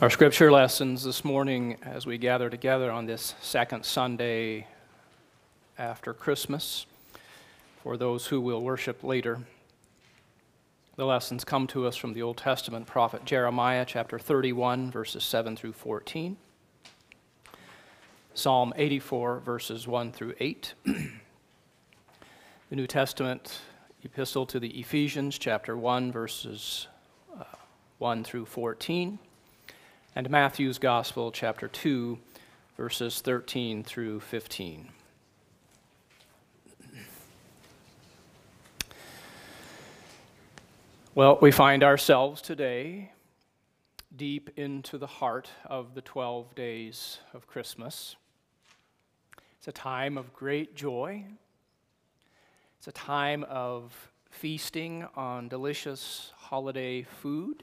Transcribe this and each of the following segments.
Our scripture lessons this morning, as we gather together on this second Sunday after Christmas, for those who will worship later, the lessons come to us from the Old Testament prophet Jeremiah, chapter 31, verses 7 through 14, Psalm 84, verses 1 through 8, the New Testament epistle to the Ephesians, chapter 1, verses uh, 1 through 14 and Matthew's Gospel, chapter 2, verses 13 through 15. Well, we find ourselves today deep into the heart of the 12 days of Christmas. It's a time of great joy. It's a time of feasting on delicious holiday food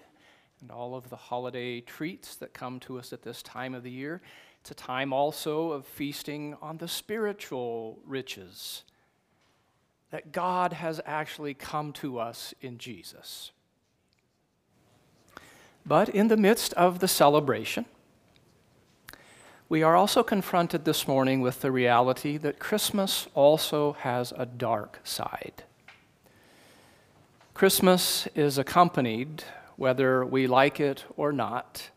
and all of the holiday treats that come to us at this time of the year. It's a time also of feasting on the spiritual riches that God has actually come to us in Jesus. But in the midst of the celebration, we are also confronted this morning with the reality that Christmas also has a dark side. Christmas is accompanied whether we like it or not,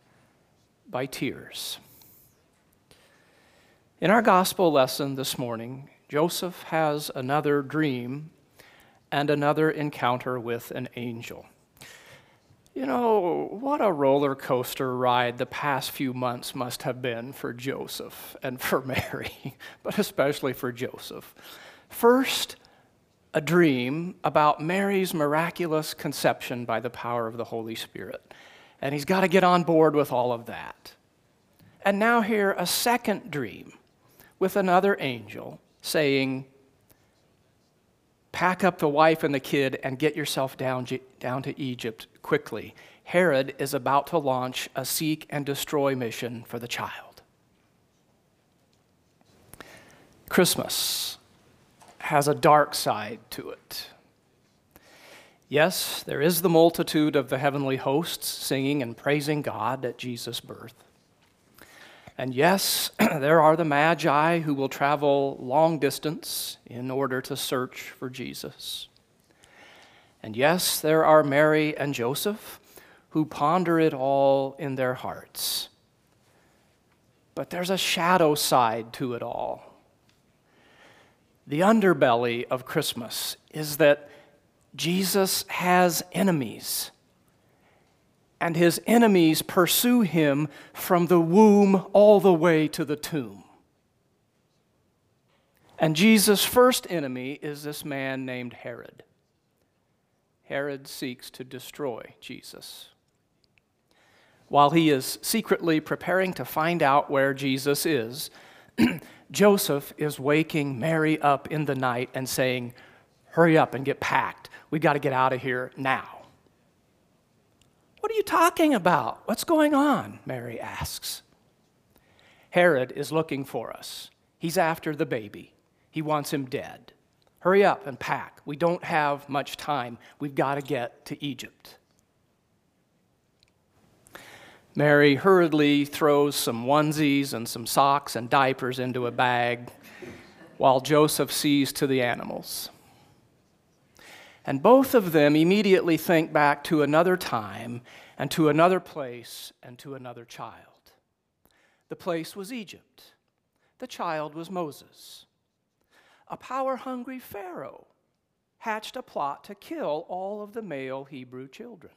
by tears. In our gospel lesson this morning, Joseph has another dream and another encounter with an angel. You know, what a roller coaster ride the past few months must have been for Joseph and for Mary, but especially for Joseph. First, a dream about Mary's miraculous conception by the power of the Holy Spirit. And he's got to get on board with all of that. And now, here, a second dream with another angel saying, Pack up the wife and the kid and get yourself down, down to Egypt quickly. Herod is about to launch a seek and destroy mission for the child. Christmas has a dark side to it. Yes, there is the multitude of the heavenly hosts singing and praising God at Jesus' birth. And yes, there are the Magi who will travel long distance in order to search for Jesus. And yes, there are Mary and Joseph who ponder it all in their hearts. But there's a shadow side to it all. The underbelly of Christmas is that Jesus has enemies, and his enemies pursue him from the womb all the way to the tomb. And Jesus' first enemy is this man named Herod. Herod seeks to destroy Jesus. While he is secretly preparing to find out where Jesus is, Joseph is waking Mary up in the night and saying, Hurry up and get packed. We've got to get out of here now. What are you talking about? What's going on? Mary asks. Herod is looking for us. He's after the baby. He wants him dead. Hurry up and pack. We don't have much time. We've got to get to Egypt. Mary hurriedly throws some onesies and some socks and diapers into a bag while Joseph sees to the animals. And both of them immediately think back to another time and to another place and to another child. The place was Egypt, the child was Moses. A power hungry Pharaoh hatched a plot to kill all of the male Hebrew children.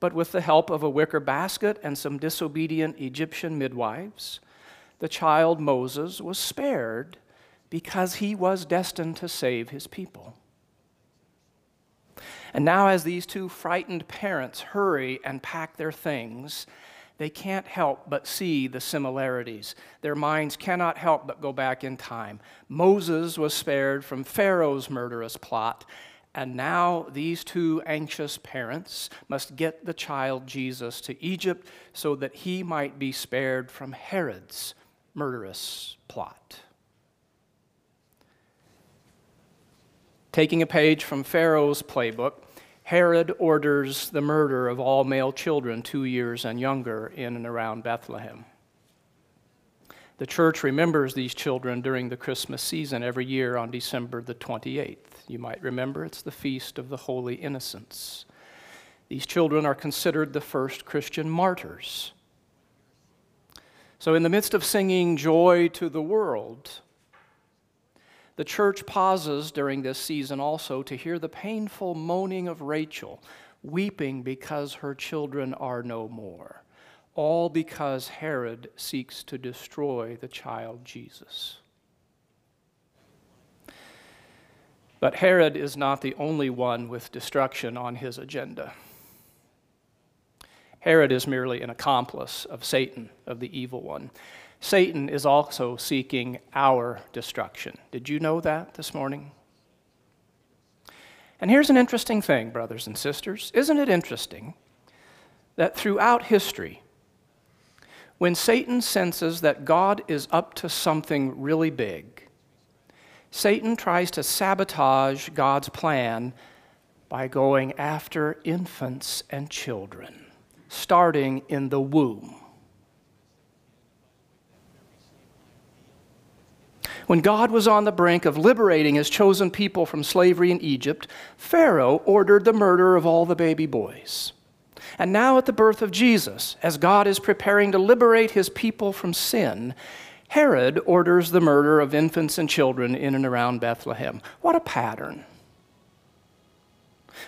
But with the help of a wicker basket and some disobedient Egyptian midwives, the child Moses was spared because he was destined to save his people. And now, as these two frightened parents hurry and pack their things, they can't help but see the similarities. Their minds cannot help but go back in time. Moses was spared from Pharaoh's murderous plot, and now these two anxious parents must get the child Jesus to Egypt so that he might be spared from Herod's murderous plot. Taking a page from Pharaoh's playbook, Herod orders the murder of all male children two years and younger in and around Bethlehem. The church remembers these children during the Christmas season every year on December the 28th. You might remember it's the feast of the Holy Innocents. These children are considered the first Christian martyrs. So, in the midst of singing Joy to the World, the church pauses during this season also to hear the painful moaning of Rachel, weeping because her children are no more, all because Herod seeks to destroy the child Jesus. But Herod is not the only one with destruction on his agenda. Herod is merely an accomplice of Satan, of the evil one. Satan is also seeking our destruction. Did you know that this morning? And here's an interesting thing, brothers and sisters. Isn't it interesting that throughout history, when Satan senses that God is up to something really big, Satan tries to sabotage God's plan by going after infants and children starting in the womb. When God was on the brink of liberating his chosen people from slavery in Egypt, Pharaoh ordered the murder of all the baby boys. And now, at the birth of Jesus, as God is preparing to liberate his people from sin, Herod orders the murder of infants and children in and around Bethlehem. What a pattern!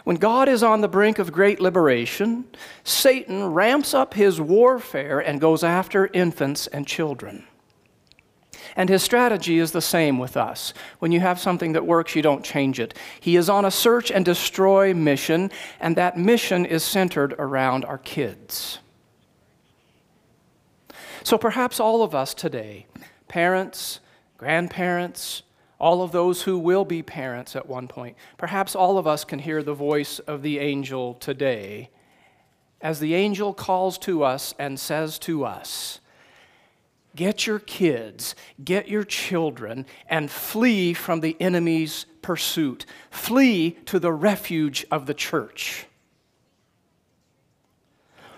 When God is on the brink of great liberation, Satan ramps up his warfare and goes after infants and children. And his strategy is the same with us. When you have something that works, you don't change it. He is on a search and destroy mission, and that mission is centered around our kids. So perhaps all of us today, parents, grandparents, all of those who will be parents at one point. Perhaps all of us can hear the voice of the angel today as the angel calls to us and says to us, Get your kids, get your children, and flee from the enemy's pursuit. Flee to the refuge of the church.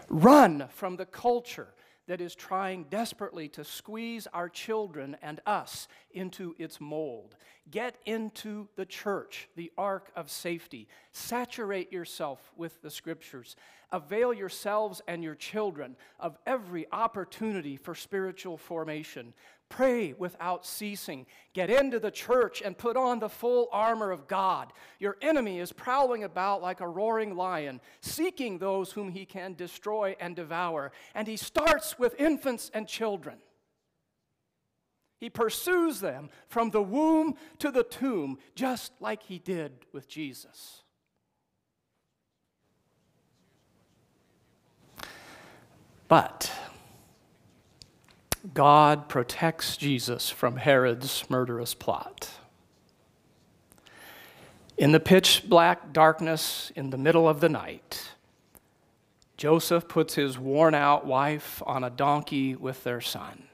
Run from the culture that is trying desperately to squeeze our children and us into its mold. Get into the church, the ark of safety. Saturate yourself with the scriptures. Avail yourselves and your children of every opportunity for spiritual formation. Pray without ceasing. Get into the church and put on the full armor of God. Your enemy is prowling about like a roaring lion, seeking those whom he can destroy and devour. And he starts with infants and children. He pursues them from the womb to the tomb, just like he did with Jesus. But God protects Jesus from Herod's murderous plot. In the pitch black darkness in the middle of the night, Joseph puts his worn out wife on a donkey with their son.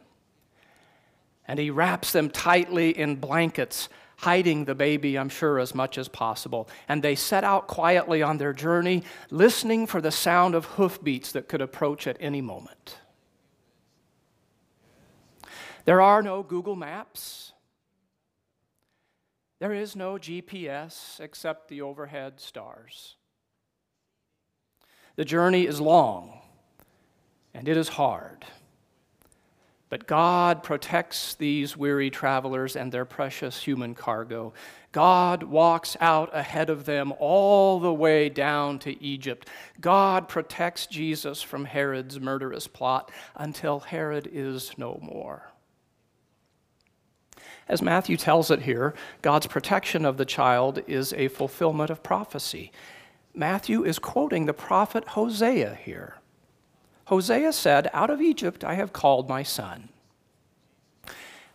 And he wraps them tightly in blankets, hiding the baby, I'm sure, as much as possible. And they set out quietly on their journey, listening for the sound of hoofbeats that could approach at any moment. There are no Google Maps. There is no GPS except the overhead stars. The journey is long and it is hard. But God protects these weary travelers and their precious human cargo. God walks out ahead of them all the way down to Egypt. God protects Jesus from Herod's murderous plot until Herod is no more. As Matthew tells it here, God's protection of the child is a fulfillment of prophecy. Matthew is quoting the prophet Hosea here. Hosea said, Out of Egypt I have called my son.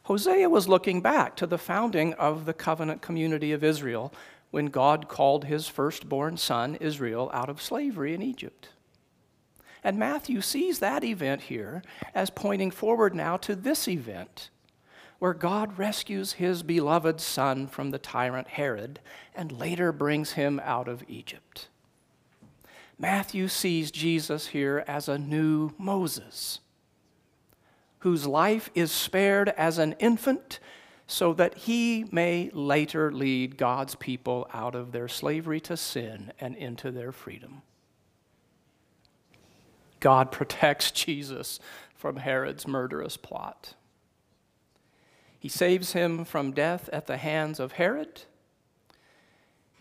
Hosea was looking back to the founding of the covenant community of Israel when God called his firstborn son, Israel, out of slavery in Egypt. And Matthew sees that event here as pointing forward now to this event where God rescues his beloved son from the tyrant Herod and later brings him out of Egypt. Matthew sees Jesus here as a new Moses, whose life is spared as an infant so that he may later lead God's people out of their slavery to sin and into their freedom. God protects Jesus from Herod's murderous plot. He saves him from death at the hands of Herod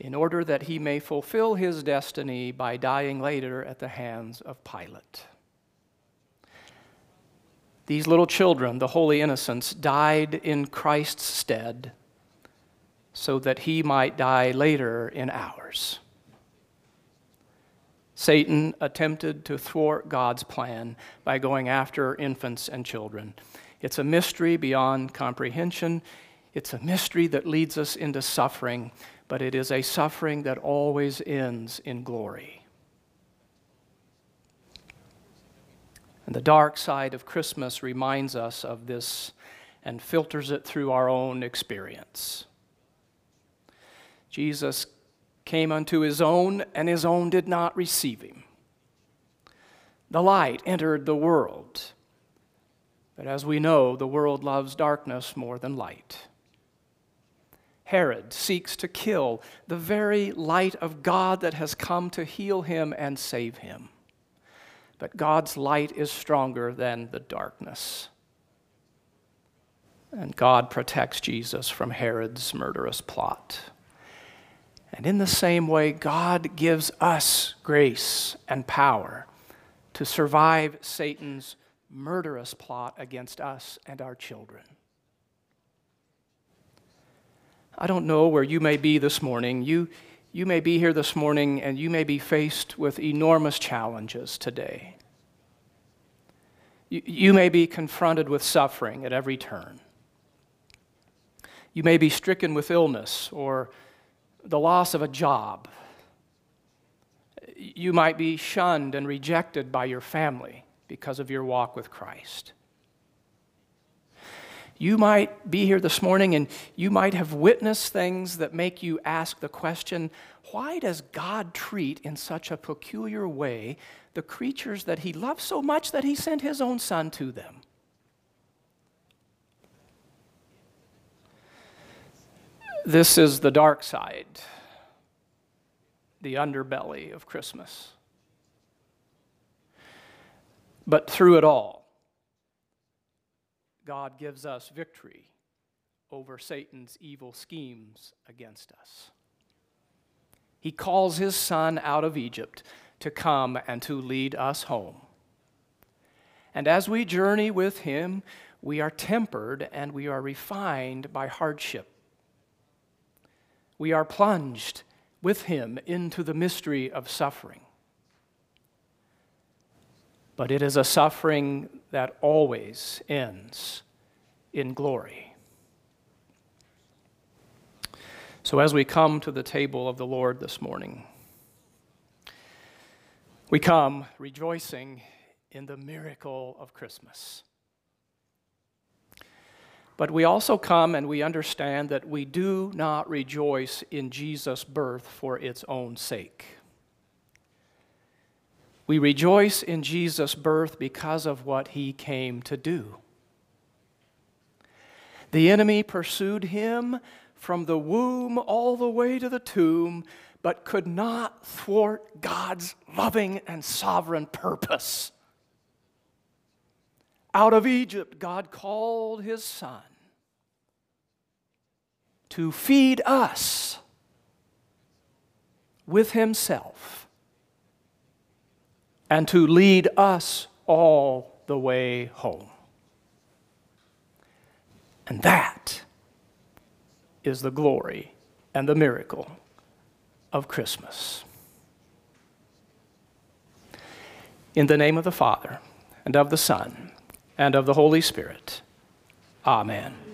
in order that he may fulfill his destiny by dying later at the hands of Pilate. These little children, the holy innocents, died in Christ's stead so that he might die later in ours. Satan attempted to thwart God's plan by going after infants and children. It's a mystery beyond comprehension. It's a mystery that leads us into suffering but it is a suffering that always ends in glory. And the dark side of Christmas reminds us of this and filters it through our own experience. Jesus came unto his own, and his own did not receive him. The light entered the world, but as we know, the world loves darkness more than light. Herod seeks to kill the very light of God that has come to heal him and save him. But God's light is stronger than the darkness. And God protects Jesus from Herod's murderous plot. And in the same way, God gives us grace and power to survive Satan's murderous plot against us and our children. I don't know where you may be this morning. You, you may be here this morning and you may be faced with enormous challenges today. You, you may be confronted with suffering at every turn. You may be stricken with illness or the loss of a job. You might be shunned and rejected by your family because of your walk with Christ. You might be here this morning and you might have witnessed things that make you ask the question why does God treat in such a peculiar way the creatures that He loves so much that He sent His own Son to them? This is the dark side, the underbelly of Christmas. But through it all, God gives us victory over Satan's evil schemes against us. He calls his son out of Egypt to come and to lead us home. And as we journey with him, we are tempered and we are refined by hardship. We are plunged with him into the mystery of suffering. But it is a suffering that always ends in glory. So, as we come to the table of the Lord this morning, we come rejoicing in the miracle of Christmas. But we also come and we understand that we do not rejoice in Jesus' birth for its own sake. We rejoice in Jesus' birth because of what he came to do. The enemy pursued him from the womb all the way to the tomb, but could not thwart God's loving and sovereign purpose. Out of Egypt, God called his son to feed us with himself and to lead us all the way home. And that is the glory and the miracle of Christmas. In the name of the Father, and of the Son, and of the Holy Spirit. Amen.